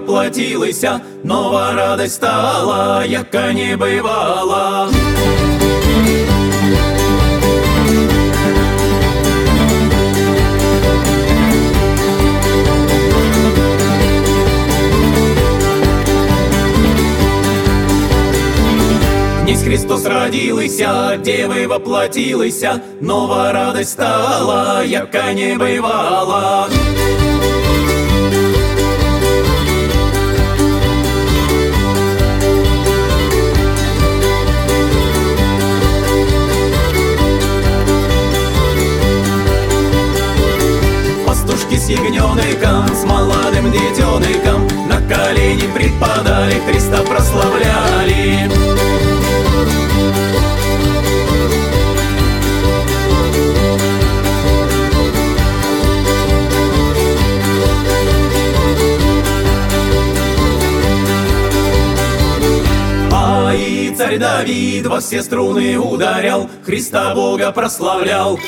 воплотилися, нова радость стала, яка не бывала. Князь Христос родилися, деви воплотилися, нова радость стала, яка не бывала. Ягненыком, с молодым детеныком На колени припадали, Христа прославляли А и царь Давид во все струны ударял, Христа Бога прославлял.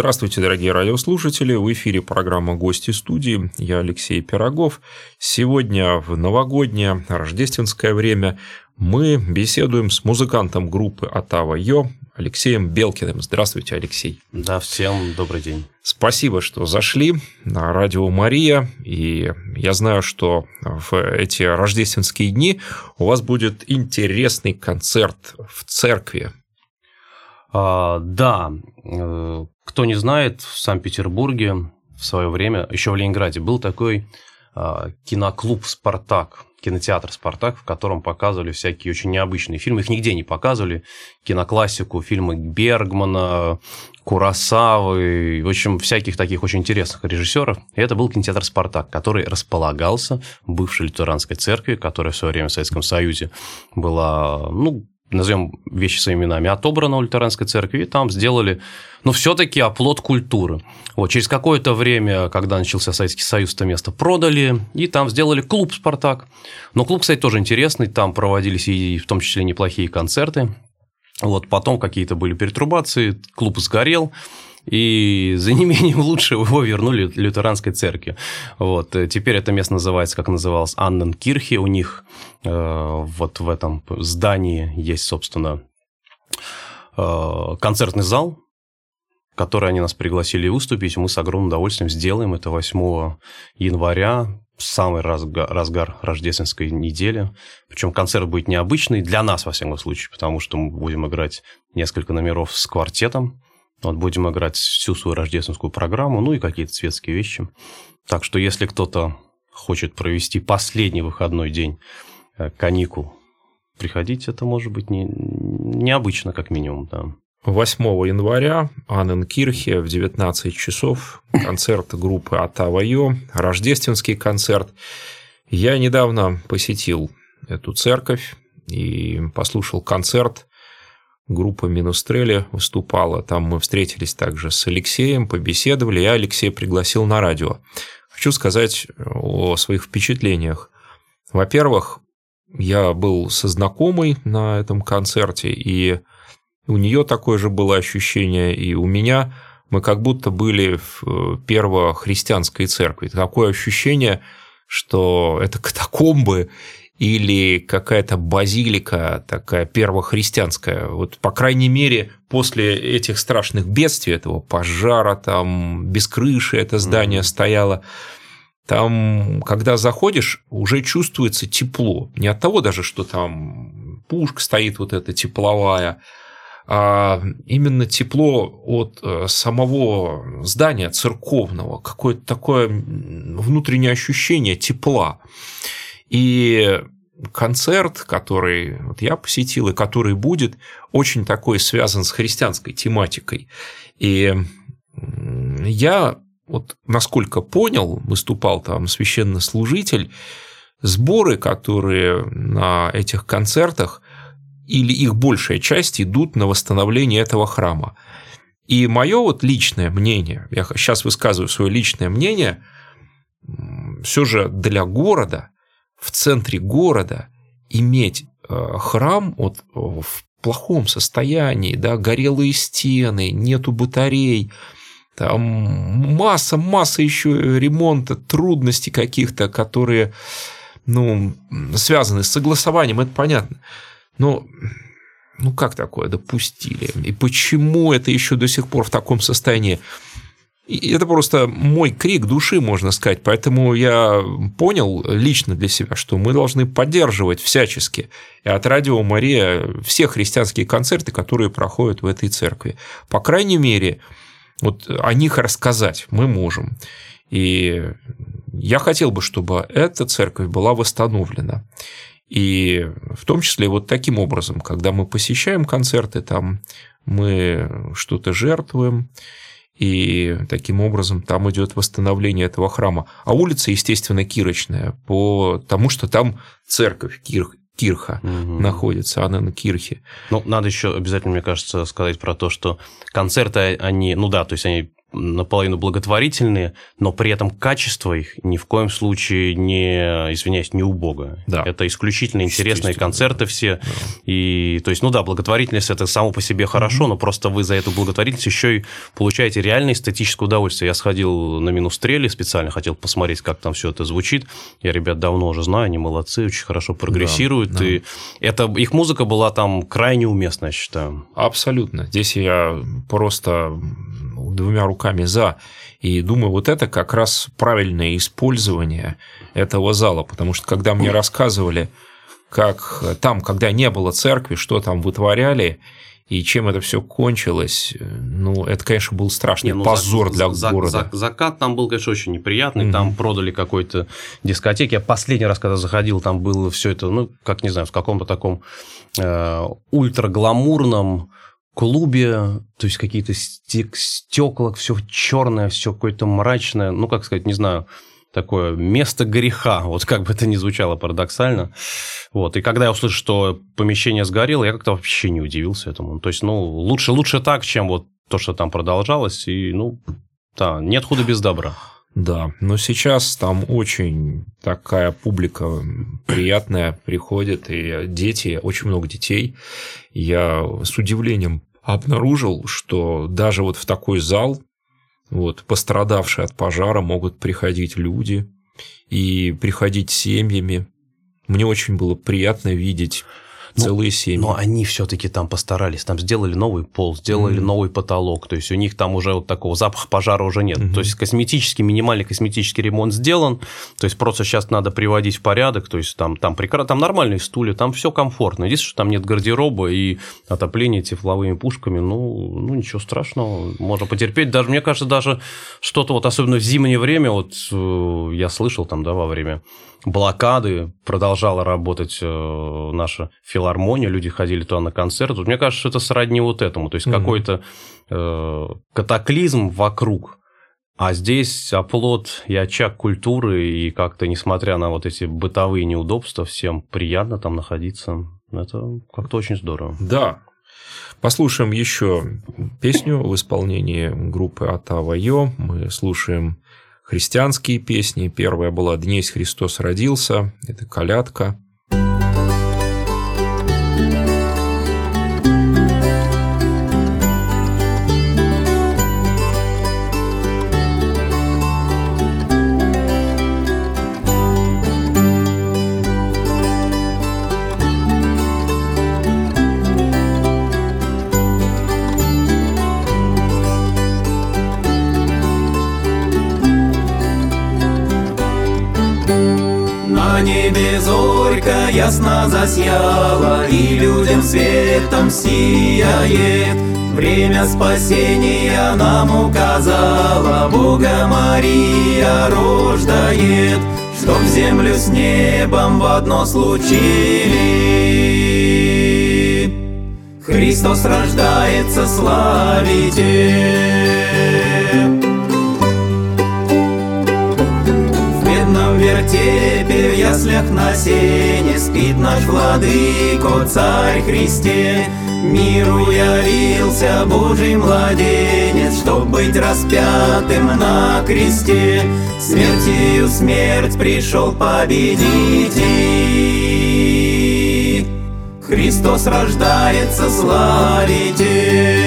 Здравствуйте, дорогие радиослушатели! В эфире программа «Гости студии». Я Алексей Пирогов. Сегодня в новогоднее рождественское время мы беседуем с музыкантом группы «Атава Йо» Алексеем Белкиным. Здравствуйте, Алексей. Да, всем добрый день. Спасибо, что зашли на радио Мария. И я знаю, что в эти рождественские дни у вас будет интересный концерт в церкви. А, да, э, кто не знает, в Санкт-Петербурге в свое время, еще в Ленинграде, был такой а, киноклуб «Спартак», кинотеатр «Спартак», в котором показывали всякие очень необычные фильмы. Их нигде не показывали. Киноклассику, фильмы Бергмана, Курасавы, в общем, всяких таких очень интересных режиссеров. И это был кинотеатр «Спартак», который располагался в бывшей лютеранской церкви, которая в свое время в Советском Союзе была, ну, назовем вещи своими именами, отобрана у лютеранской церкви, и там сделали, ну, все-таки оплот культуры. Вот, через какое-то время, когда начался Советский Союз, это место продали, и там сделали клуб «Спартак». Но клуб, кстати, тоже интересный, там проводились и в том числе неплохие концерты. Вот, потом какие-то были перетрубации, клуб сгорел, и за неимением лучшего его вернули лютеранской церкви. Вот. Теперь это место называется, как называлось, Анненкирхе. У них э, вот в этом здании есть, собственно, э, концертный зал, который они нас пригласили выступить. Мы с огромным удовольствием сделаем это 8 января, самый разгар, разгар рождественской недели. Причем концерт будет необычный для нас, во всяком случае, потому что мы будем играть несколько номеров с квартетом. Вот будем играть всю свою рождественскую программу, ну и какие-то светские вещи. Так что если кто-то хочет провести последний выходной день э, каникул, приходите, это может быть не, необычно, как минимум, да. 8 января Анненкирхе в 19 часов концерт группы Атава Йо, рождественский концерт. Я недавно посетил эту церковь и послушал концерт. Группа Минустрели выступала. Там мы встретились также с Алексеем, побеседовали. Я Алексея пригласил на радио. Хочу сказать о своих впечатлениях. Во-первых, я был со знакомой на этом концерте, и у нее такое же было ощущение, и у меня мы как будто были в первохристианской церкви. Такое ощущение, что это катакомбы или какая-то базилика такая первохристианская. Вот, по крайней мере, после этих страшных бедствий, этого пожара, там без крыши это здание mm-hmm. стояло, там, когда заходишь, уже чувствуется тепло. Не от того даже, что там пушка стоит вот эта тепловая, а именно тепло от э, самого здания церковного, какое-то такое внутреннее ощущение тепла. И концерт, который вот я посетил и который будет, очень такой связан с христианской тематикой. И я вот насколько понял, выступал там священнослужитель, сборы, которые на этих концертах, или их большая часть идут на восстановление этого храма. И мое вот личное мнение, я сейчас высказываю свое личное мнение, все же для города, в центре города иметь э, храм вот в плохом состоянии, да, горелые стены, нету батарей, там масса, масса еще ремонта, трудностей каких-то, которые ну, связаны с согласованием, это понятно. Но ну как такое допустили? И почему это еще до сих пор в таком состоянии? Это просто мой крик души, можно сказать. Поэтому я понял лично для себя, что мы должны поддерживать всячески и от Радио Мария все христианские концерты, которые проходят в этой церкви. По крайней мере, вот о них рассказать мы можем. И я хотел бы, чтобы эта церковь была восстановлена. И в том числе вот таким образом, когда мы посещаем концерты, там мы что-то жертвуем, и таким образом там идет восстановление этого храма. А улица, естественно, Кирочная, потому что там церковь Кир, Кирха угу. находится, она на Кирхе. Ну, надо еще обязательно, мне кажется, сказать про то, что концерты, они, ну да, то есть они наполовину благотворительные, но при этом качество их ни в коем случае не, извиняюсь, не убого. Да. Это исключительно интересные концерты все. Да. И, то есть, ну да, благотворительность это само по себе хорошо, mm-hmm. но просто вы за эту благотворительность еще и получаете реальное эстетическое удовольствие. Я сходил на Минустрели, специально хотел посмотреть, как там все это звучит. Я ребят давно уже знаю, они молодцы, очень хорошо прогрессируют. Да, да. И это, их музыка была там крайне уместна, я считаю. Абсолютно. Здесь я просто двумя руками за. И думаю, вот это как раз правильное использование этого зала, потому что когда мне рассказывали, как там, когда не было церкви, что там вытворяли, и чем это все кончилось, ну, это, конечно, был страшный не, ну, позор за, для за, города. За, закат там был, конечно, очень неприятный. Угу. Там продали какой-то дискотеки. Я последний раз, когда заходил, там было все это, ну, как не знаю, в каком-то таком э, ультрагламурном клубе, то есть какие-то стекла, все черное, все какое-то мрачное, ну, как сказать, не знаю, такое место греха, вот как бы это ни звучало парадоксально. Вот. И когда я услышал, что помещение сгорело, я как-то вообще не удивился этому. То есть, ну, лучше, лучше так, чем вот то, что там продолжалось. И, ну, да, нет худа без добра. Да, но сейчас там очень такая публика приятная приходит, и дети, очень много детей. Я с удивлением обнаружил, что даже вот в такой зал, вот, пострадавшие от пожара, могут приходить люди и приходить семьями. Мне очень было приятно видеть ну, целые семьи. Но они все-таки там постарались, там сделали новый пол, сделали mm-hmm. новый потолок, то есть у них там уже вот такого запаха пожара уже нет. Mm-hmm. То есть косметический, минимальный косметический ремонт сделан, то есть просто сейчас надо приводить в порядок, то есть там, там, прекра... там нормальные стулья, там все комфортно. Единственное, что там нет гардероба и отопление тепловыми пушками, ну, ну ничего страшного, можно потерпеть. Даже, мне кажется, даже что-то вот, особенно в зимнее время, вот э, я слышал там, да, во время блокады продолжала работать э, наша филармония, люди ходили туда на концерты. Вот мне кажется, это сродни вот этому, то есть mm-hmm. какой-то э, катаклизм вокруг, а здесь оплот и очаг культуры, и как-то, несмотря на вот эти бытовые неудобства, всем приятно там находиться. Это как-то очень здорово. Да. Послушаем еще песню в исполнении группы Атава Йо. Мы слушаем христианские песни. Первая была «Днесь Христос родился», это «Колядка». И людям светом сияет. Время спасения нам указала, Бога Мария рождает, Чтоб землю с небом в одно случили. Христос рождается, славите! Вертепе, в яслях на сене Спит наш владыко, царь Христе. Миру явился Божий младенец, Чтоб быть распятым на кресте. Смертью смерть пришел победить. Христос рождается, славите!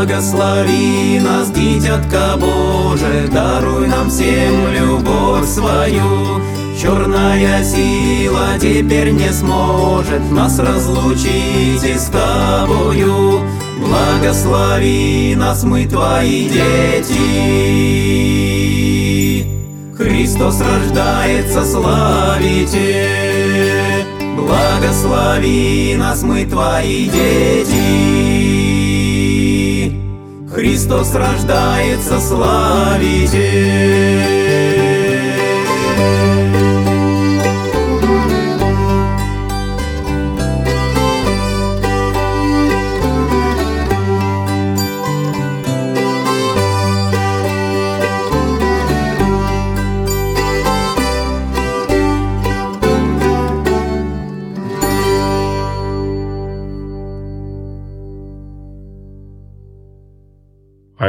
Благослови нас, дитятка Боже, Даруй нам всем любовь свою. Черная сила теперь не сможет Нас разлучить и с тобою. Благослови нас, мы твои дети. Христос рождается, славите. Благослови нас, мы твои дети. Христос рождается, славите!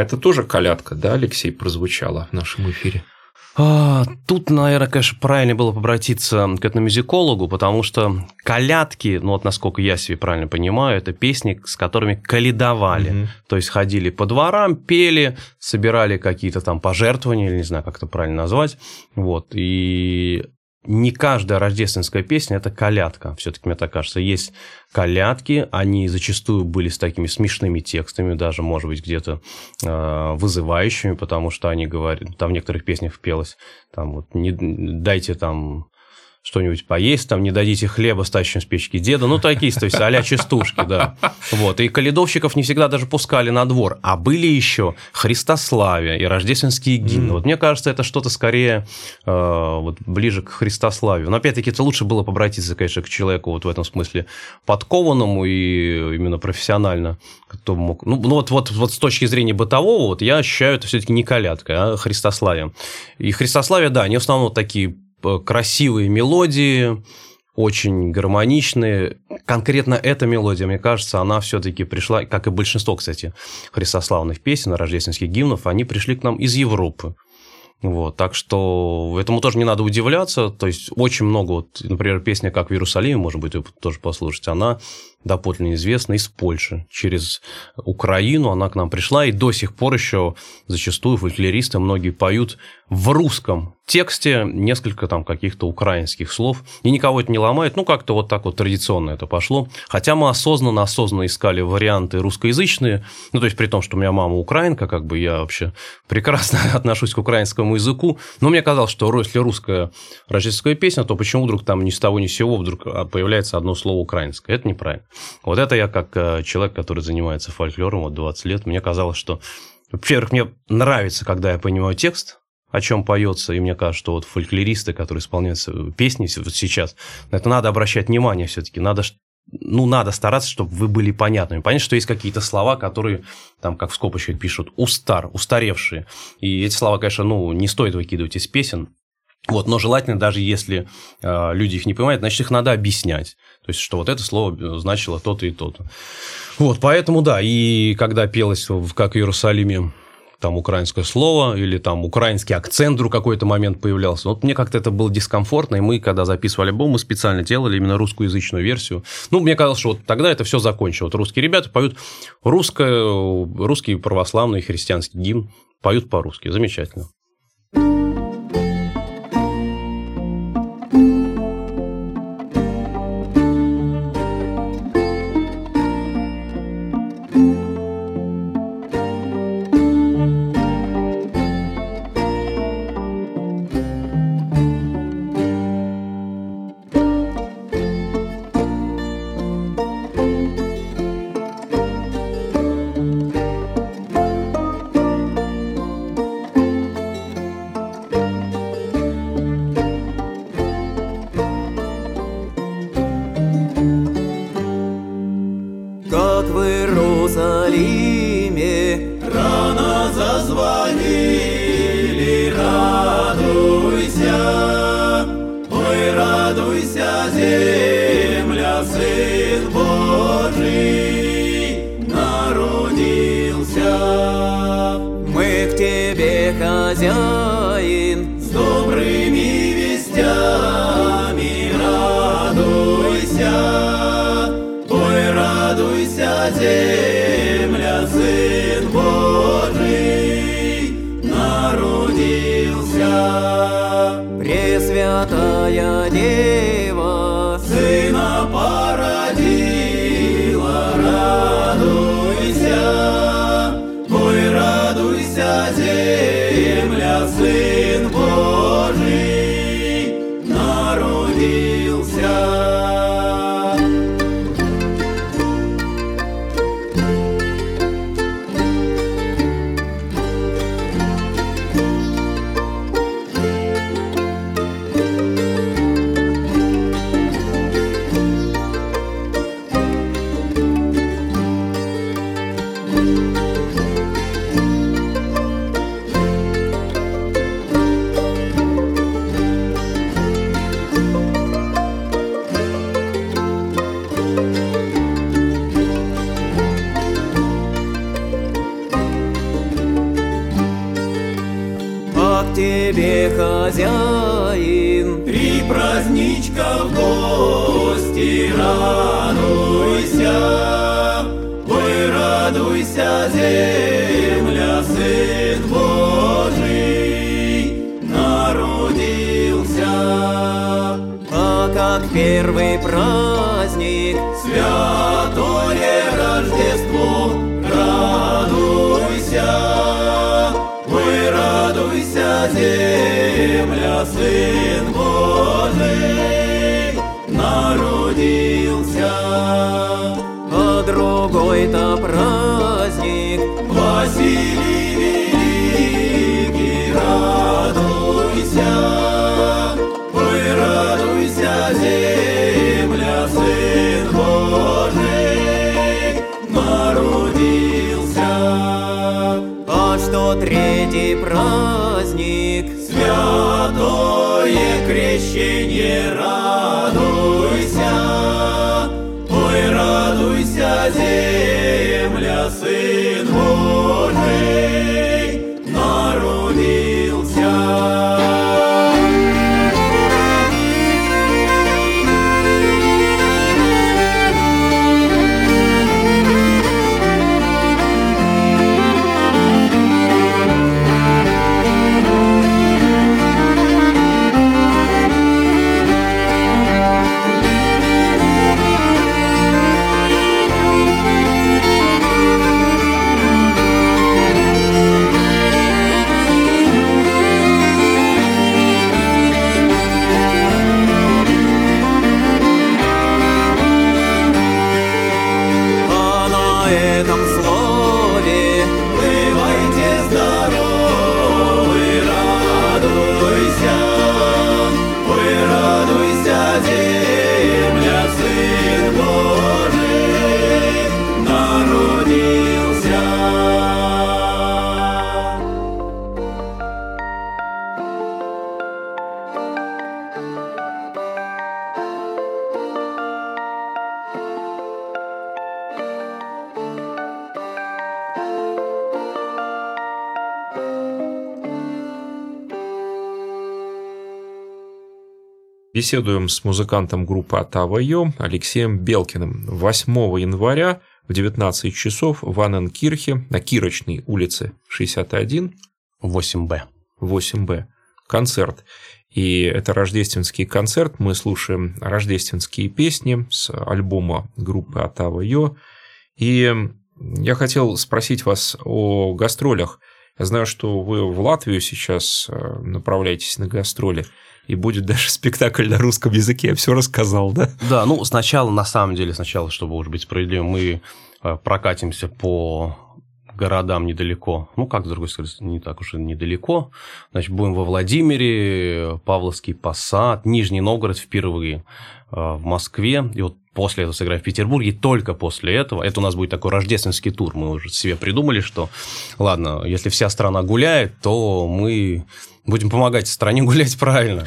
Это тоже колядка, да, Алексей, прозвучала в нашем эфире? А, тут, наверное, конечно, правильно было обратиться к этномюзикологу, потому что колядки, ну вот насколько я себе правильно понимаю, это песни, с которыми калядовали. Угу. То есть ходили по дворам, пели, собирали какие-то там пожертвования, или не знаю, как это правильно назвать. Вот. И не каждая рождественская песня – это колядка. Все-таки, мне так кажется, есть колядки, они зачастую были с такими смешными текстами, даже, может быть, где-то э, вызывающими, потому что они говорят, там в некоторых песнях пелось, там вот, не, дайте там что-нибудь поесть, там, не дадите хлеба, стащим с печки деда, ну, такие, то есть, а частушки, да. Вот, и каледовщиков не всегда даже пускали на двор, а были еще Христославия и рождественские гимны. Mm. Вот мне кажется, это что-то скорее э, вот, ближе к Христославию. Но, опять-таки, это лучше было обратиться, конечно, к человеку вот в этом смысле подкованному и именно профессионально, кто мог... Ну, ну вот, вот, вот с точки зрения бытового, вот я ощущаю это все-таки не колядка, а Христославие. И Христославие, да, они в основном такие красивые мелодии, очень гармоничные. Конкретно эта мелодия, мне кажется, она все-таки пришла, как и большинство, кстати, христославных песен, рождественских гимнов, они пришли к нам из Европы. Вот, так что этому тоже не надо удивляться. То есть очень много, вот, например, песня «Как в Иерусалиме», может быть, вы тоже послушайте, она доподлинно известна из Польши. Через Украину она к нам пришла, и до сих пор еще зачастую фольклористы многие поют в русском тексте несколько там каких-то украинских слов, и никого это не ломает, ну, как-то вот так вот традиционно это пошло. Хотя мы осознанно, осознанно искали варианты русскоязычные, ну, то есть при том, что у меня мама украинка, как бы я вообще прекрасно отношусь к украинскому языку, но мне казалось, что если русская рождественская песня, то почему вдруг там ни с того ни с сего вдруг появляется одно слово украинское? Это неправильно. Вот это я как э, человек, который занимается фольклором вот 20 лет, мне казалось, что во-первых, мне нравится, когда я понимаю текст, о чем поется, и мне кажется, что вот фольклористы, которые исполняют песни вот сейчас, на это надо обращать внимание все-таки, надо ну, надо стараться, чтобы вы были понятными. Понятно, что есть какие-то слова, которые, там, как в скобочках пишут, устар, устаревшие. И эти слова, конечно, ну, не стоит выкидывать из песен. Вот, но желательно, даже если э, люди их не понимают, значит, их надо объяснять. То есть, что вот это слово значило то-то и то-то. Вот, поэтому, да, и когда пелось, как в Иерусалиме, там украинское слово или там украинский акцент вдруг какой-то момент появлялся. Вот мне как-то это было дискомфортно, и мы, когда записывали альбом, мы специально делали именно русскоязычную версию. Ну, мне казалось, что вот тогда это все закончилось. Вот русские ребята поют русское, русский православный христианский гимн, поют по-русски. Замечательно. Oh. Радуйся, Ой, радуйся, земля, Сын Божий народился. А как первый праздник, Святое Рождество, радуйся, Ой, радуйся, земля, Сын Mira. Беседуем с музыкантом группы «Атава Йо» Алексеем Белкиным. 8 января в 19 часов в Анненкирхе на Кирочной улице 61 8Б. 8Б. Концерт. И это рождественский концерт. Мы слушаем рождественские песни с альбома группы Атава Йо. И я хотел спросить вас о гастролях. Я знаю, что вы в Латвию сейчас э, направляетесь на гастроли. И будет даже спектакль на русском языке. Я все рассказал, да? Да, ну сначала, на самом деле, сначала, чтобы уж быть справедливым, мы э, прокатимся по городам недалеко. Ну, как, с другой стороны, не так уж и недалеко. Значит, будем во Владимире, Павловский Посад, Нижний Новгород впервые, э, в Москве. И вот после этого сыграем в Петербурге, и только после этого, это у нас будет такой рождественский тур, мы уже себе придумали, что, ладно, если вся страна гуляет, то мы будем помогать стране гулять правильно.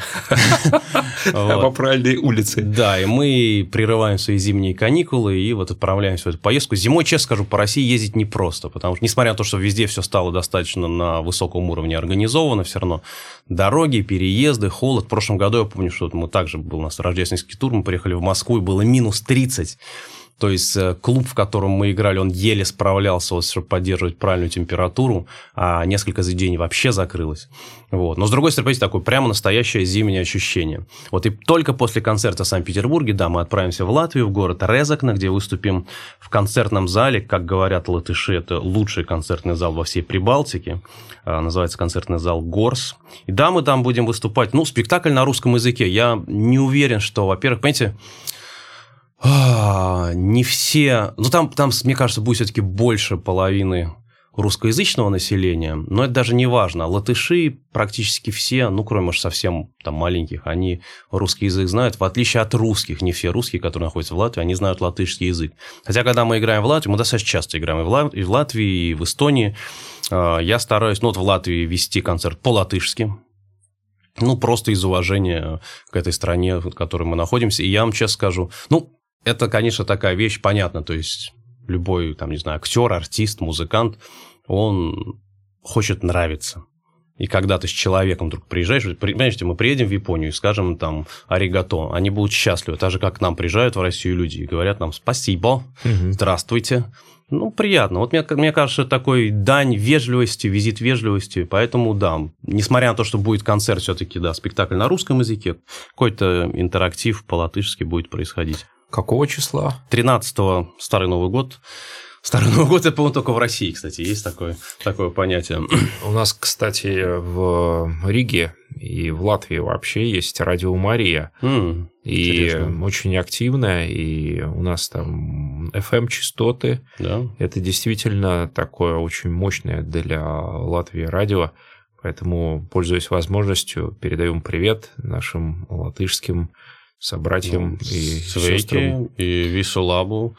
По правильной улице. Да, и мы прерываем свои зимние каникулы и вот отправляемся в эту поездку. Зимой, честно скажу, по России ездить непросто, потому что, несмотря на то, что везде все стало достаточно на высоком уровне организовано, все равно дороги, переезды, холод. В прошлом году я помню, что мы также был у нас рождественский тур, мы приехали в Москву, и было минус 30. То есть э, клуб, в котором мы играли, он еле справлялся, вот, чтобы поддерживать правильную температуру, а несколько заведений вообще закрылось. Вот. Но, с другой стороны, такое прямо настоящее зимнее ощущение. Вот и только после концерта в Санкт-Петербурге, да, мы отправимся в Латвию, в город Резакна, где выступим в концертном зале, как говорят латыши, это лучший концертный зал во всей Прибалтике, а, называется концертный зал Горс. И да, мы там будем выступать, ну, спектакль на русском языке. Я не уверен, что, во-первых, понимаете, а, не все... Ну, там, там, мне кажется, будет все-таки больше половины русскоязычного населения, но это даже не важно. Латыши практически все, ну, кроме, может, совсем там маленьких, они русский язык знают, в отличие от русских. Не все русские, которые находятся в Латвии, они знают латышский язык. Хотя, когда мы играем в Латвии, мы достаточно часто играем и в, Лат... и в Латвии, и в Эстонии. А, я стараюсь, ну, вот в Латвии вести концерт по-латышски, ну, просто из уважения к этой стране, в которой мы находимся. И я вам честно скажу, ну, это, конечно, такая вещь, понятна, то есть любой, там, не знаю, актер, артист, музыкант, он хочет нравиться. И когда ты с человеком вдруг приезжаешь, понимаете, мы приедем в Японию и скажем там аригато, они будут счастливы, так же, как к нам приезжают в Россию люди и говорят нам спасибо, угу. здравствуйте. Ну, приятно. Вот мне, мне кажется, такой дань вежливости, визит вежливости. Поэтому, да, несмотря на то, что будет концерт все-таки, да, спектакль на русском языке, какой-то интерактив по-латышски будет происходить. Какого числа? 13-го Старый Новый год. Старый Новый год, это, по-моему, только в России, кстати, есть такое, такое понятие. У нас, кстати, в Риге и в Латвии вообще есть радио Мария. Mm, и интересно. очень активная, и у нас там FM-частоты. Да. Это действительно такое очень мощное для Латвии радио. Поэтому, пользуясь возможностью, передаем привет нашим латышским собратьям ну, и сестрам. и visu labu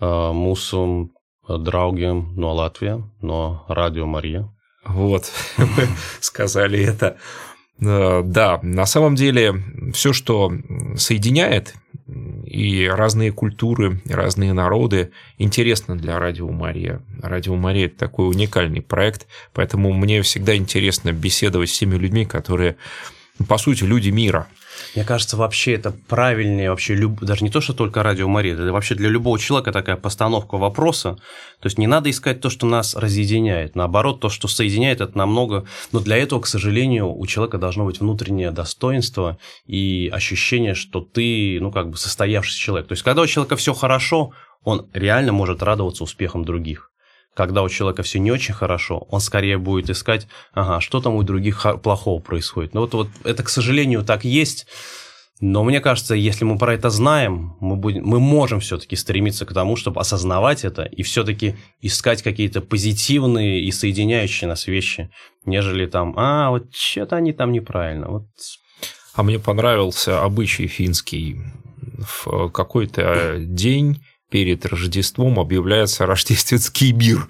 uh, mūsu draugiem no Latvijas, no Radio Мария. Вот, мы сказали это. Да, на самом деле все, что соединяет и разные культуры, и разные народы, интересно для Радио Мария. Радио Мария – это такой уникальный проект, поэтому мне всегда интересно беседовать с теми людьми, которые, по сути, люди мира – мне кажется, вообще это правильнее, вообще люб... даже не то, что только радио Мария, это вообще для любого человека такая постановка вопроса. То есть не надо искать то, что нас разъединяет. Наоборот, то, что соединяет, это намного... Но для этого, к сожалению, у человека должно быть внутреннее достоинство и ощущение, что ты, ну, как бы состоявшийся человек. То есть, когда у человека все хорошо, он реально может радоваться успехам других когда у человека все не очень хорошо, он скорее будет искать, ага, что там у других плохого происходит. Ну вот, вот это, к сожалению, так есть. Но мне кажется, если мы про это знаем, мы, будем, мы можем все-таки стремиться к тому, чтобы осознавать это и все-таки искать какие-то позитивные и соединяющие нас вещи, нежели там, а, вот что-то они там неправильно. Вот. А мне понравился обычай финский. В какой-то день перед Рождеством объявляется рождественский мир.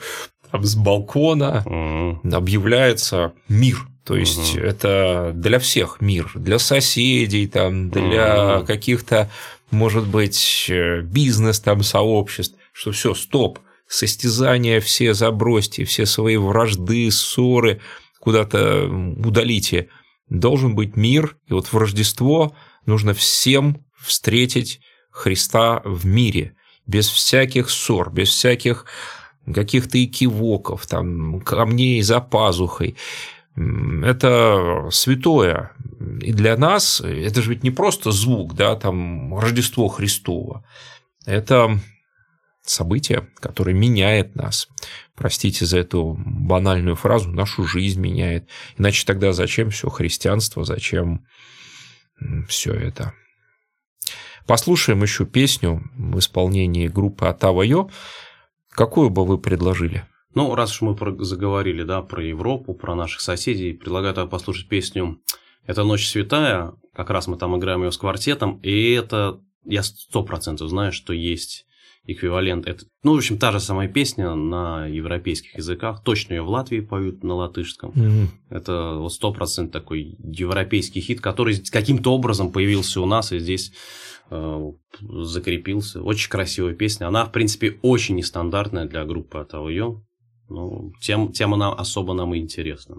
Там с балкона mm-hmm. объявляется мир. То есть mm-hmm. это для всех мир, для соседей, там, для mm-hmm. каких-то, может быть, э, бизнес там сообществ, что все, стоп, состязания все забросьте, все свои вражды, ссоры куда-то удалите. Должен быть мир, и вот в Рождество нужно всем встретить Христа в мире без всяких ссор, без всяких каких-то экивоков, там, камней за пазухой. Это святое. И для нас это же ведь не просто звук, да, там Рождество Христово. Это событие, которое меняет нас. Простите за эту банальную фразу, нашу жизнь меняет. Иначе тогда зачем все христианство, зачем все это? Послушаем еще песню в исполнении группы Атава Йо, какую бы вы предложили? Ну, раз уж мы заговорили, да, про Европу, про наших соседей, предлагаю тогда послушать песню «Это ночь святая», как раз мы там играем ее с квартетом, и это я сто процентов знаю, что есть эквивалент. Это, ну, в общем, та же самая песня на европейских языках. Точно ее в Латвии поют на латышском. Mm-hmm. Это сто процентов такой европейский хит, который каким-то образом появился у нас, и здесь закрепился. Очень красивая песня. Она, в принципе, очень нестандартная для группы от АОЕ. Ну, тем, тема она особо нам и интересна.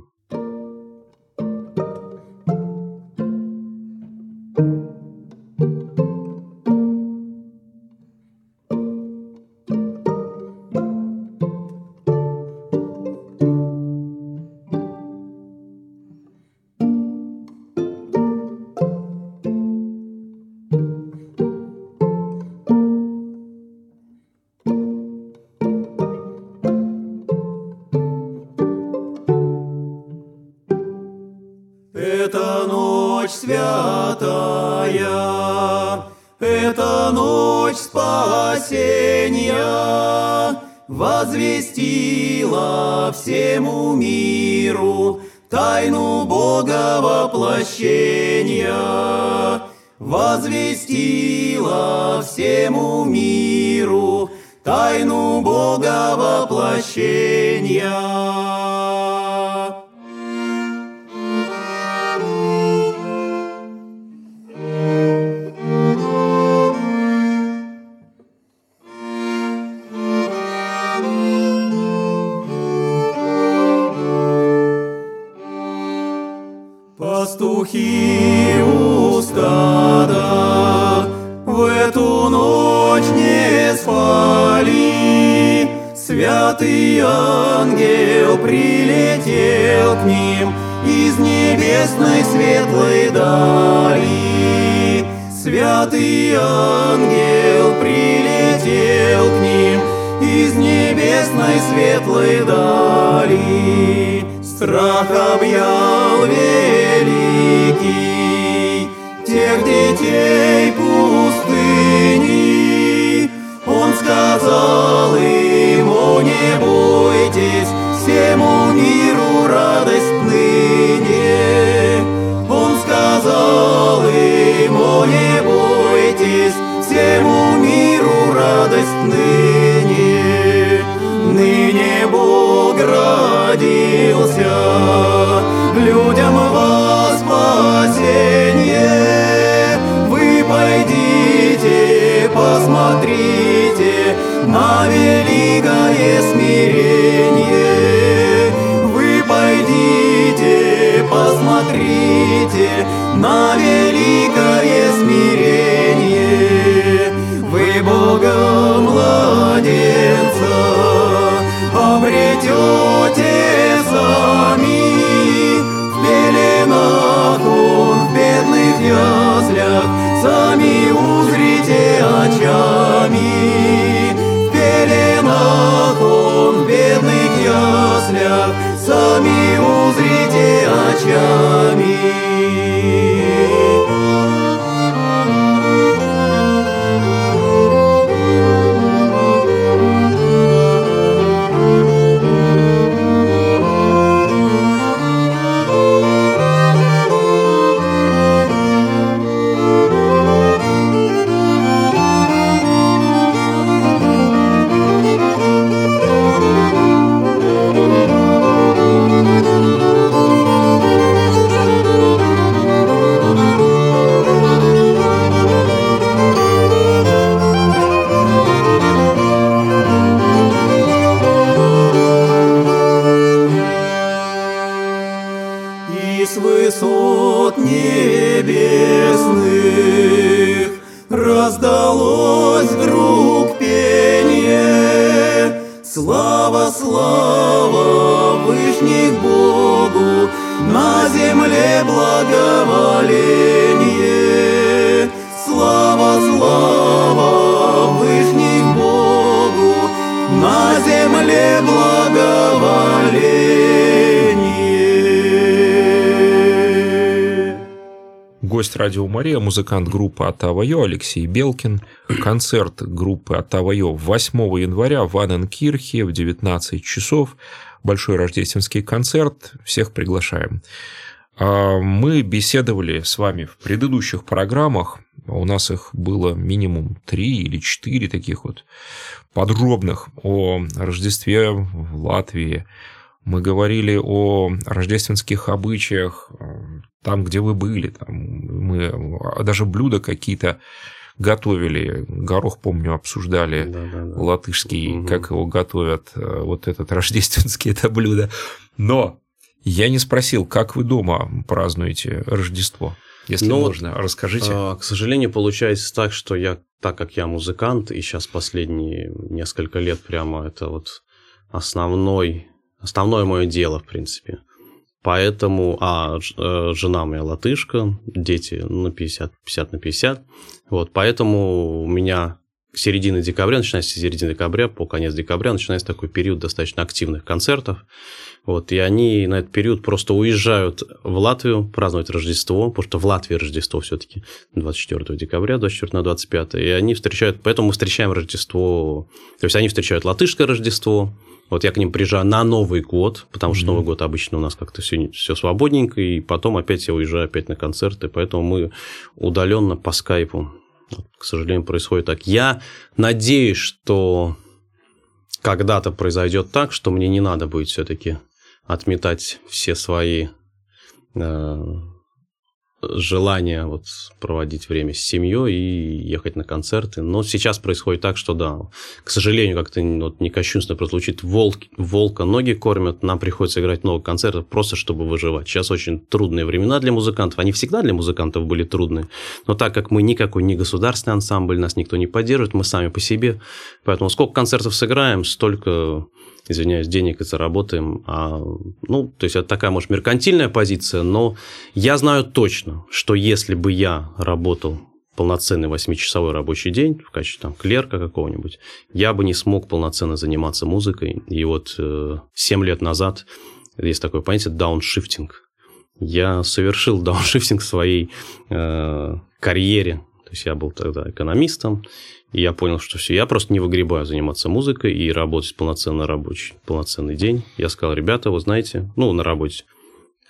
temos. на земле благоволение. Гость радио Мария, музыкант группы Атавайо Алексей Белкин. Концерт группы Атавайо 8 января в Анненкирхе в 19 часов. Большой рождественский концерт. Всех приглашаем. А, мы беседовали с вами в предыдущих программах, у нас их было минимум три или четыре таких вот подробных о Рождестве в Латвии. Мы говорили о рождественских обычаях, э, там, где вы были, там мы а даже блюда какие-то готовили. Горох, помню, обсуждали да, да, да. латышский, угу. как его готовят, э, вот этот рождественский это блюдо. Но я не спросил, как вы дома празднуете Рождество? Если ну, можно, расскажите. А, к сожалению, получается так, что я, так как я музыкант, и сейчас последние несколько лет прямо это вот основной, основное мое дело, в принципе. Поэтому, а э, жена моя латышка, дети на 50, 50 на 50. Вот, поэтому у меня середины декабря, начинается с середины декабря по конец декабря, начинается такой период достаточно активных концертов. Вот, и они на этот период просто уезжают в Латвию праздновать Рождество, потому что в Латвии Рождество все-таки 24 декабря, 24 на 25. И они встречают, поэтому мы встречаем Рождество, то есть они встречают латышское Рождество, вот я к ним приезжаю на Новый год, потому что mm-hmm. Новый год обычно у нас как-то все, все свободненько, и потом опять я уезжаю опять на концерты, поэтому мы удаленно по скайпу к сожалению, происходит так. Я надеюсь, что когда-то произойдет так, что мне не надо будет все-таки отметать все свои э, желание вот проводить время с семьей и ехать на концерты. Но сейчас происходит так, что да, к сожалению, как-то вот не кощунственно прозвучит, волк, волка ноги кормят, нам приходится играть много концертов просто, чтобы выживать. Сейчас очень трудные времена для музыкантов, они всегда для музыкантов были трудные, но так как мы никакой не государственный ансамбль, нас никто не поддерживает, мы сами по себе, поэтому сколько концертов сыграем, столько извиняюсь, денег и заработаем. А, ну, то есть это такая, может, меркантильная позиция, но я знаю точно, что если бы я работал полноценный восьмичасовой рабочий день в качестве там, клерка какого-нибудь, я бы не смог полноценно заниматься музыкой. И вот э, 7 лет назад есть такое понятие дауншифтинг. Я совершил дауншифтинг в своей э, карьере. То есть я был тогда экономистом, и я понял, что все, я просто не выгребаю заниматься музыкой и работать полноценно рабочий, полноценный день. Я сказал, ребята, вы знаете, ну, на работе,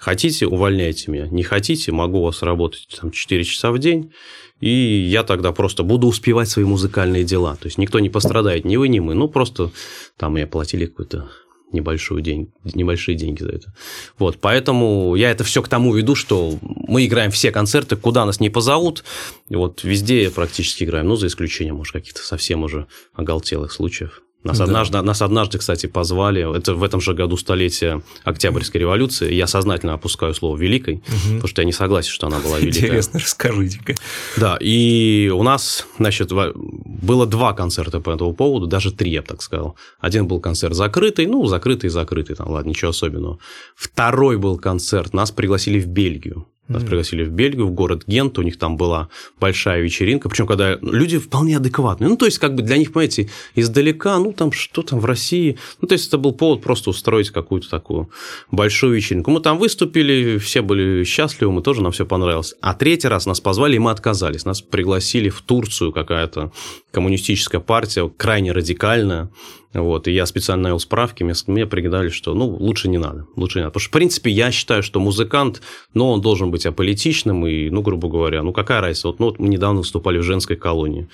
хотите, увольняйте меня, не хотите, могу вас работать там 4 часа в день, и я тогда просто буду успевать свои музыкальные дела. То есть никто не пострадает, ни вы, ни мы. Ну, просто там мне платили какую-то небольшую день, небольшие деньги за это. Вот, поэтому я это все к тому веду, что мы играем все концерты, куда нас не позовут, и вот везде практически играем, ну, за исключением, может, каких-то совсем уже оголтелых случаев. Нас, да. однажды, нас однажды, кстати, позвали, это в этом же году столетие Октябрьской революции, я сознательно опускаю слово «великой», угу. потому что я не согласен, что она была великой. Интересно, расскажите-ка. Да, и у нас, значит, было два концерта по этому поводу, даже три, я бы так сказал. Один был концерт закрытый, ну, закрытый, закрытый, там, ладно, ничего особенного. Второй был концерт, нас пригласили в Бельгию. Нас пригласили в Бельгию, в город Гент, у них там была большая вечеринка, причем когда люди вполне адекватные. Ну, то есть, как бы для них, понимаете, издалека, ну, там, что там в России. Ну, то есть, это был повод просто устроить какую-то такую большую вечеринку. Мы там выступили, все были счастливы, мы тоже, нам все понравилось. А третий раз нас позвали, и мы отказались. Нас пригласили в Турцию какая-то коммунистическая партия, крайне радикальная. Вот, и я специально навел справки, мне, мне пригадали, что ну, лучше не надо. Лучше не надо. Потому что, в принципе, я считаю, что музыкант, но он должен быть аполитичным, и, ну, грубо говоря, ну, какая разница? Вот, ну, вот мы недавно выступали в женской колонии.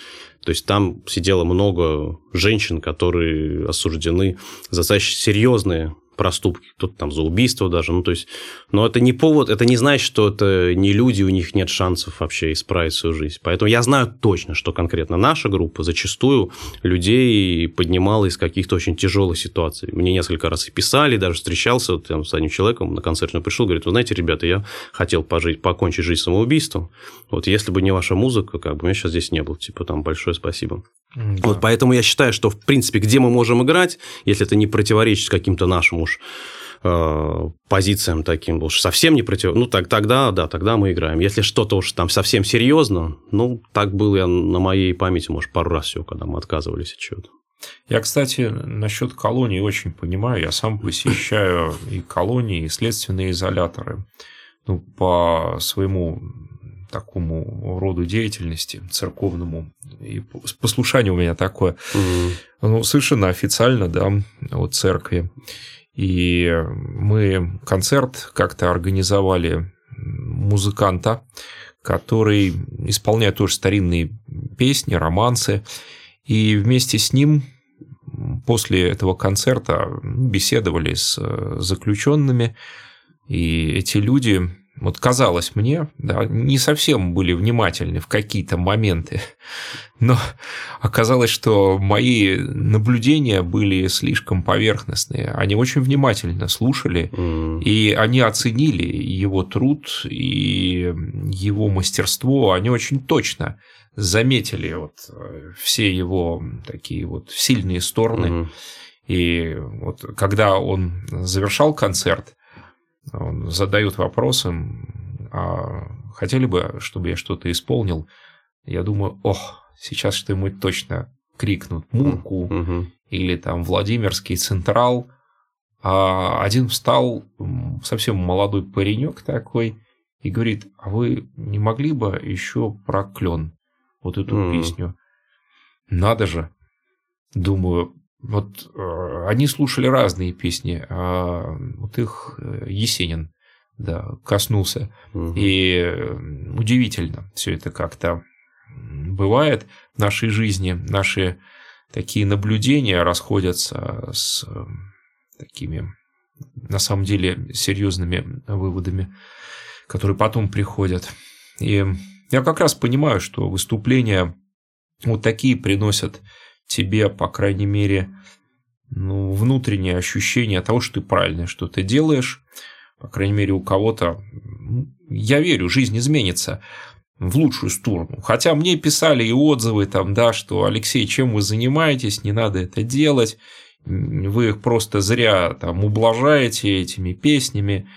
То есть там сидело много женщин, которые осуждены за достаточно серьезные проступки, кто-то там за убийство даже, ну, то есть, но это не повод, это не значит, что это не люди, у них нет шансов вообще исправить свою жизнь. Поэтому я знаю точно, что конкретно наша группа зачастую людей поднимала из каких-то очень тяжелых ситуаций. Мне несколько раз и писали, даже встречался там, с одним человеком на концерт пришел, говорит, вы знаете, ребята, я хотел пожить, покончить жизнь самоубийством, вот если бы не ваша музыка, как бы меня сейчас здесь не было, типа там большое спасибо. Да. Вот поэтому я считаю, что в принципе, где мы можем играть, если это не противоречит каким-то нашим уж э, позициям таким уж совсем не против... Ну, так, тогда, да, тогда мы играем. Если что-то уж там совсем серьезно, ну, так было я на моей памяти, может, пару раз все, когда мы отказывались от чего-то. Я, кстати, насчет колонии очень понимаю. Я сам посещаю и колонии, и следственные изоляторы. Ну, по своему такому роду деятельности церковному. И послушание у меня такое. Mm-hmm. Ну, совершенно официально, да, от церкви. И мы концерт как-то организовали музыканта, который исполняет тоже старинные песни, романсы. И вместе с ним после этого концерта беседовали с заключенными. И эти люди вот казалось мне, да, не совсем были внимательны в какие-то моменты, но оказалось, что мои наблюдения были слишком поверхностные. Они очень внимательно слушали, mm. и они оценили его труд и его мастерство. Они очень точно заметили вот э, все его такие вот сильные стороны. Mm. И вот когда он завершал концерт, он задает вопросы, а хотели бы, чтобы я что-то исполнил? Я думаю, ох, сейчас что-нибудь точно крикнут Мурку угу. или там Владимирский Централ. А один встал, совсем молодой паренек такой, и говорит, а вы не могли бы еще про клен вот эту mm. песню? Надо же. Думаю, вот э, они слушали разные песни, а вот их э, Есенин да, коснулся. Угу. И удивительно все это как-то бывает в нашей жизни. Наши такие наблюдения расходятся с такими, на самом деле, серьезными выводами, которые потом приходят. И я как раз понимаю, что выступления вот такие приносят тебе, по крайней мере, ну, внутреннее ощущение того, что ты правильно что ты делаешь. По крайней мере, у кого-то, я верю, жизнь изменится в лучшую сторону. Хотя мне писали и отзывы там, да, что Алексей, чем вы занимаетесь, не надо это делать, вы их просто зря там ублажаете этими песнями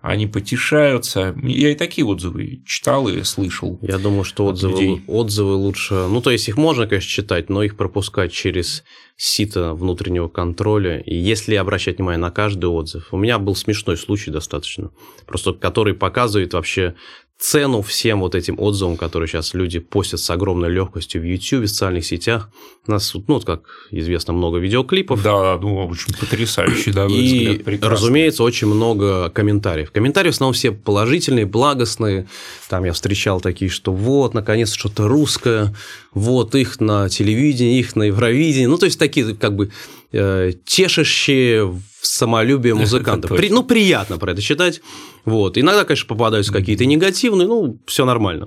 они потешаются. Я и такие отзывы читал и слышал. Я думаю, что отзывы, отзывы лучше... Ну, то есть, их можно, конечно, читать, но их пропускать через сито внутреннего контроля. И если обращать внимание на каждый отзыв... У меня был смешной случай достаточно, просто который показывает вообще цену всем вот этим отзывам, которые сейчас люди постят с огромной легкостью в YouTube, в социальных сетях. У нас, ну, как известно, много видеоклипов. Да, ну, очень потрясающий, да, И, взгляд, разумеется, очень много комментариев. Комментарии в основном все положительные, благостные. Там я встречал такие, что вот, наконец, что-то русское, вот, их на телевидении, их на Евровидении. Ну, то есть, такие, как бы, э, тешащие самолюбие музыкантов. При, ну, приятно про это читать. Вот. Иногда, конечно, попадаются какие-то негативные, ну, все нормально.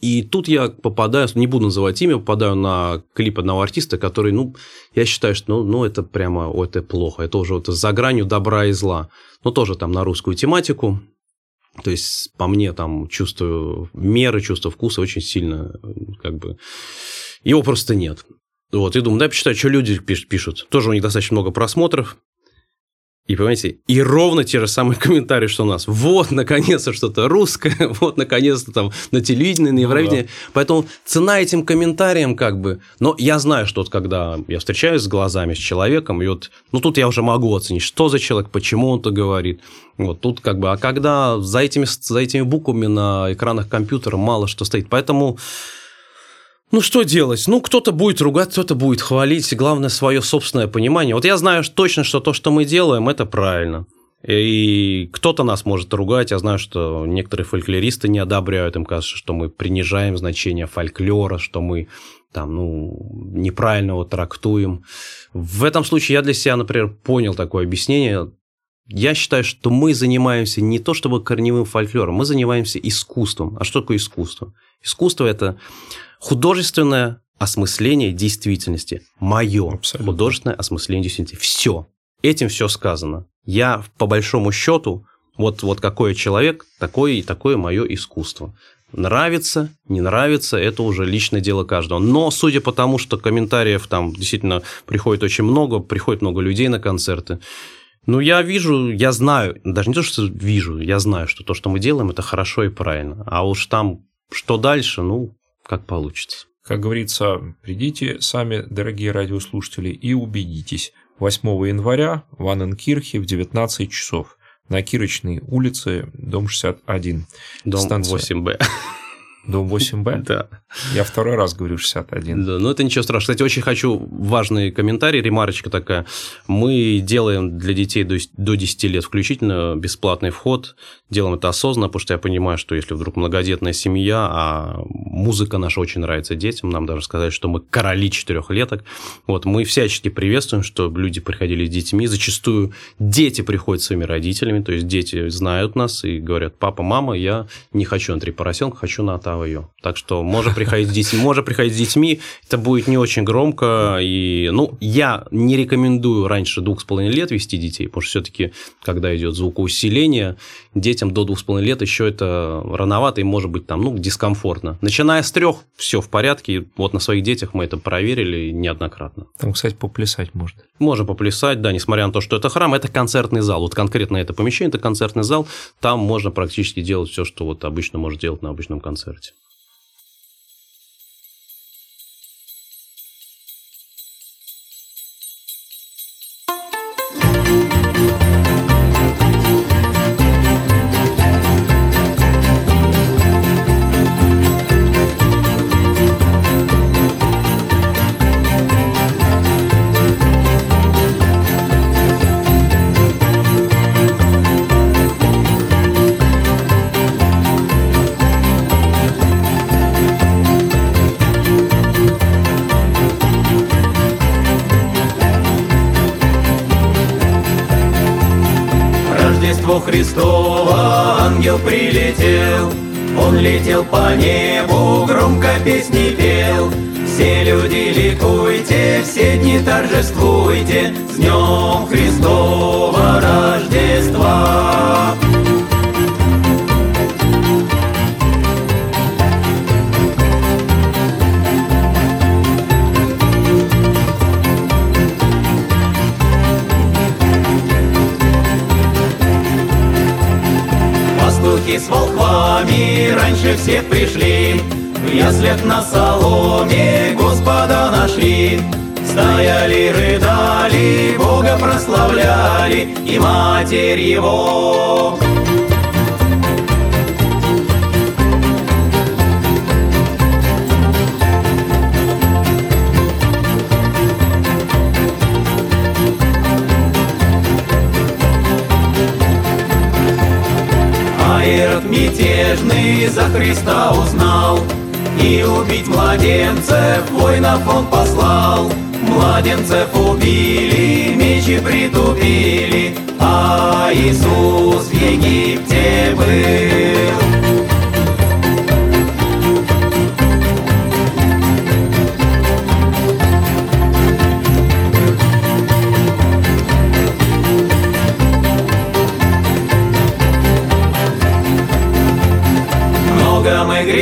И тут я попадаю, не буду называть имя, попадаю на клип одного артиста, который, ну, я считаю, что, ну, ну это прямо, это плохо, это уже вот за гранью добра и зла. Но тоже там на русскую тематику. То есть, по мне, там, чувствую меры, чувство вкуса очень сильно, как бы, его просто нет. Вот, и думаю, да, почитаю, что люди пишут. Тоже у них достаточно много просмотров. И понимаете, и ровно те же самые комментарии, что у нас. Вот, наконец-то что-то русское, вот, наконец-то там на телевидении, на Евровидении. Ну, да. Поэтому цена этим комментариям как бы... Но я знаю, что вот когда я встречаюсь с глазами с человеком, и вот, ну, тут я уже могу оценить, что за человек, почему он это говорит. Вот тут как бы... А когда за этими, за этими буквами на экранах компьютера мало что стоит. Поэтому ну, что делать? Ну, кто-то будет ругать, кто-то будет хвалить. Главное, свое собственное понимание. Вот я знаю точно, что то, что мы делаем, это правильно. И кто-то нас может ругать. Я знаю, что некоторые фольклористы не одобряют. Им кажется, что мы принижаем значение фольклора, что мы там, ну, неправильно его трактуем. В этом случае я для себя, например, понял такое объяснение. Я считаю, что мы занимаемся не то чтобы корневым фольклором, мы занимаемся искусством. А что такое искусство? Искусство – это художественное осмысление действительности. Мое Абсолютно. художественное осмысление действительности. Все. Этим все сказано. Я, по большому счету, вот, вот какой человек, такое и такое мое искусство. Нравится, не нравится, это уже личное дело каждого. Но судя по тому, что комментариев там действительно приходит очень много, приходит много людей на концерты, ну, я вижу, я знаю, даже не то, что вижу, я знаю, что то, что мы делаем, это хорошо и правильно. А уж там, что дальше, ну, как получится. Как говорится, придите сами, дорогие радиослушатели, и убедитесь. 8 января в Анненкирхе в 19 часов на Кирочной улице, дом 61. Дом станция. 8Б. Дом 8Б? Да. Я второй раз говорю 61. Да, ну это ничего страшного. Кстати, очень хочу важный комментарий, ремарочка такая. Мы делаем для детей до 10 лет включительно бесплатный вход. Делаем это осознанно, потому что я понимаю, что если вдруг многодетная семья, а музыка наша очень нравится детям, нам даже сказать, что мы короли четырехлеток, вот мы всячески приветствуем, что люди приходили с детьми. Зачастую дети приходят с своими родителями, то есть дети знают нас и говорят, папа, мама, я не хочу на три поросенка, хочу на Ее. Так что можно приходить с детьми, можно приходить с детьми, это будет не очень громко. И, ну, я не рекомендую раньше двух с половиной лет вести детей, потому что все-таки, когда идет звукоусиление, детям до двух с половиной лет еще это рановато и может быть там, ну, дискомфортно. Начиная с трех, все в порядке. Вот на своих детях мы это проверили неоднократно. Там, кстати, поплясать можно. Можно поплясать, да, несмотря на то, что это храм, это концертный зал. Вот конкретно это помещение, это концертный зал. Там можно практически делать все, что вот обычно можно делать на обычном концерте. Мятежный за Христа узнал И убить младенцев воинов он послал. Младенцев убили, мечи притупили А Иисус в Египте был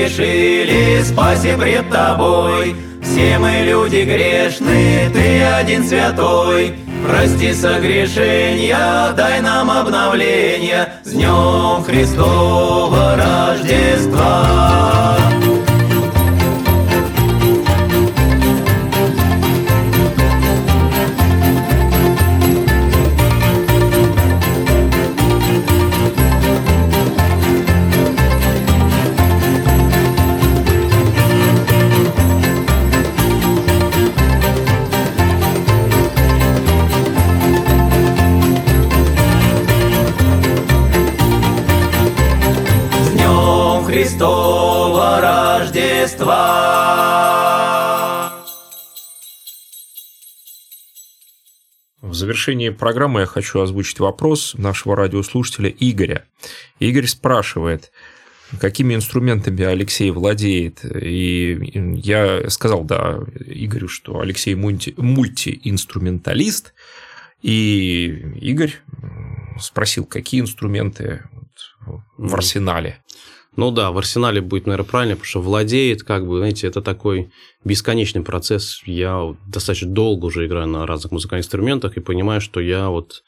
грешили, спаси пред тобой. Все мы люди грешны, ты один святой. Прости согрешения, дай нам обновления С Днем Христова Рождества. Завершении программы я хочу озвучить вопрос нашего радиослушателя Игоря. Игорь спрашивает, какими инструментами Алексей владеет. И я сказал, да, Игорю, что Алексей мульти- мультиинструменталист. И Игорь спросил, какие инструменты в арсенале. Ну да, в арсенале будет, наверное, правильно, потому что владеет, как бы, знаете, это такой бесконечный процесс. Я достаточно долго уже играю на разных музыкальных инструментах и понимаю, что я вот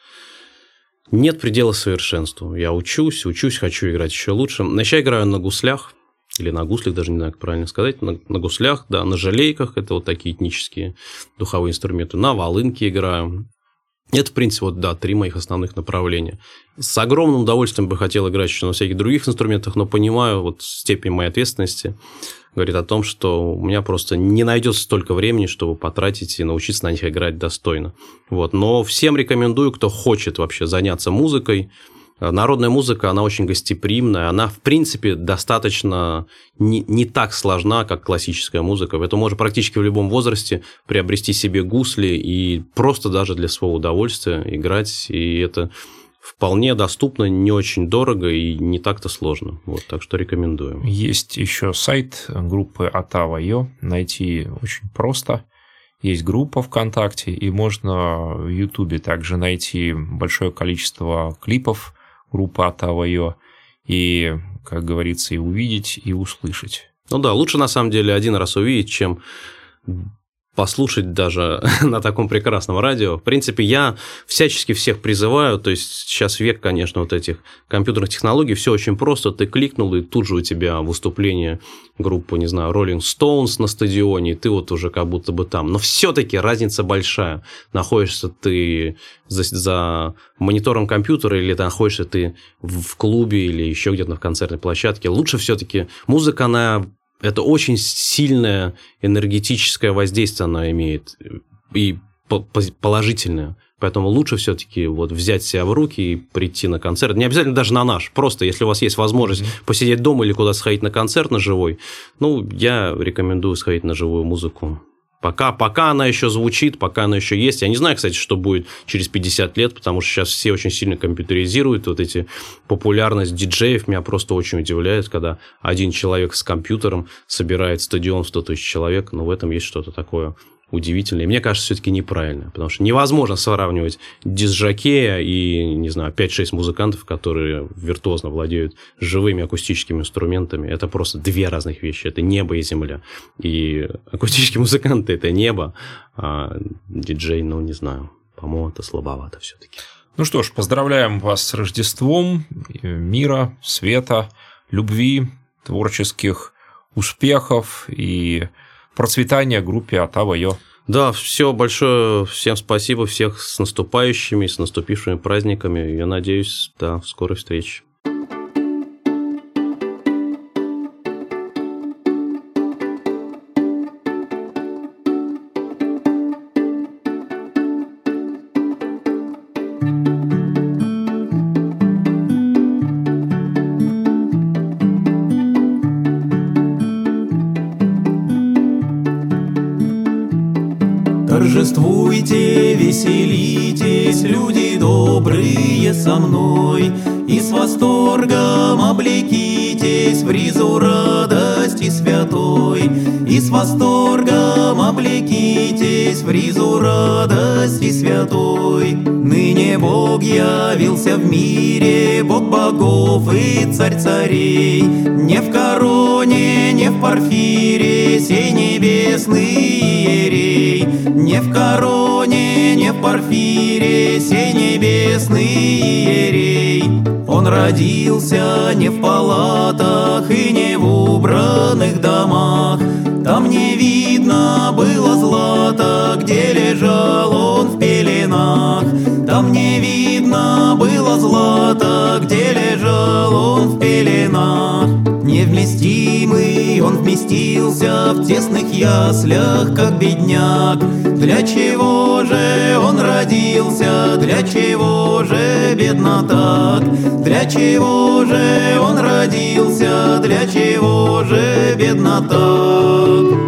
нет предела совершенству. Я учусь, учусь, хочу играть еще лучше. Начать играю на гуслях, или на гуслях, даже не знаю, как правильно сказать, на, на гуслях, да, на жалейках, это вот такие этнические духовые инструменты, на волынке играю. Это, в принципе, вот, да, три моих основных направления. С огромным удовольствием бы хотел играть еще на всяких других инструментах, но понимаю вот степень моей ответственности говорит о том, что у меня просто не найдется столько времени, чтобы потратить и научиться на них играть достойно. Вот. Но всем рекомендую, кто хочет вообще заняться музыкой, Народная музыка, она очень гостеприимная, она, в принципе, достаточно не, не так сложна, как классическая музыка. Это можно практически в любом возрасте приобрести себе гусли и просто даже для своего удовольствия играть, и это вполне доступно, не очень дорого и не так-то сложно. Вот, так что рекомендую. Есть еще сайт группы Atava.io, найти очень просто. Есть группа ВКонтакте, и можно в Ютубе также найти большое количество клипов группа Атава.io, и, как говорится, и увидеть, и услышать. Ну да, лучше на самом деле один раз увидеть, чем послушать даже на таком прекрасном радио. В принципе, я всячески всех призываю, то есть сейчас век, конечно, вот этих компьютерных технологий, все очень просто, ты кликнул, и тут же у тебя выступление группы, не знаю, Rolling Stones на стадионе, и ты вот уже как будто бы там. Но все-таки разница большая. Находишься ты за, за монитором компьютера или находишься ты в клубе или еще где-то на концертной площадке. Лучше все-таки музыка, она это очень сильное энергетическое воздействие она имеет и положительное. Поэтому лучше все-таки вот взять себя в руки и прийти на концерт. Не обязательно даже на наш. Просто если у вас есть возможность mm-hmm. посидеть дома или куда сходить на концерт на живой, ну, я рекомендую сходить на живую музыку. Пока, пока она еще звучит, пока она еще есть. Я не знаю, кстати, что будет через 50 лет, потому что сейчас все очень сильно компьютеризируют. Вот эти популярность диджеев меня просто очень удивляет, когда один человек с компьютером собирает стадион в 100 тысяч человек. Но в этом есть что-то такое удивительное. И мне кажется, все-таки неправильно, потому что невозможно сравнивать дисжакея и, не знаю, 5-6 музыкантов, которые виртуозно владеют живыми акустическими инструментами. Это просто две разных вещи. Это небо и земля. И акустические музыканты – это небо, а диджей, ну, не знаю, по-моему, это слабовато все-таки. Ну что ж, поздравляем вас с Рождеством, мира, света, любви, творческих успехов и процветания группе Атава.io. Да, все большое, всем спасибо, всех с наступающими, с наступившими праздниками. Я надеюсь, да, скорой встречи. Веселитесь, люди добрые со мной, И с восторгом облекитесь в ризу радости святой, И с восторгом облекитесь в ризу радости святой. Ныне Бог явился в мире, Бог богов и царь царей, Не в короне, не в парфире, сей небесный иерей, не в короне, не в парфире, сей небесный иерей. Он родился не в палатах и не в убранных домах, Там не видно было злата, где лежал он в пеленах. Там не видно было злата, где лежал он в пеленах. Невместимый он вместился в тесных яслях, как бедняк. Для чего же он родился, для чего же бедно так? Для чего же он родился, для чего же бедно так?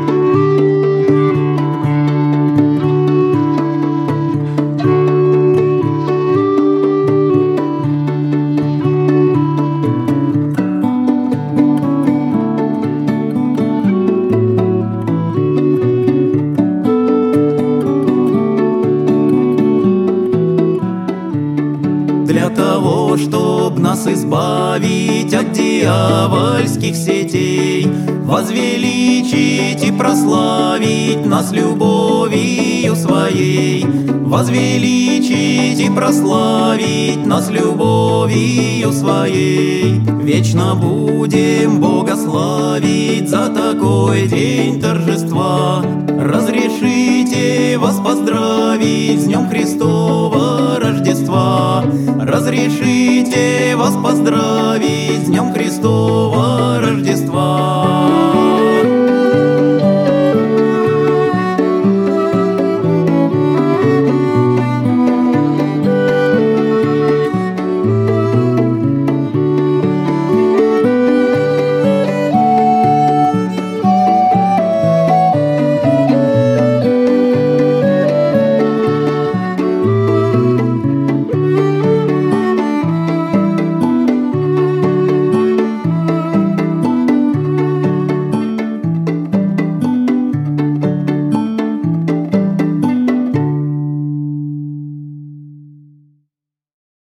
Дьявольских сетей, Возвеличить и прославить нас любовью своей, Возвеличить и прославить нас любовью своей. Вечно будем Бога славить за такой день торжества. Разрешите вас поздравить с Днем Христова Разрешите вас поздравить с Днем Христова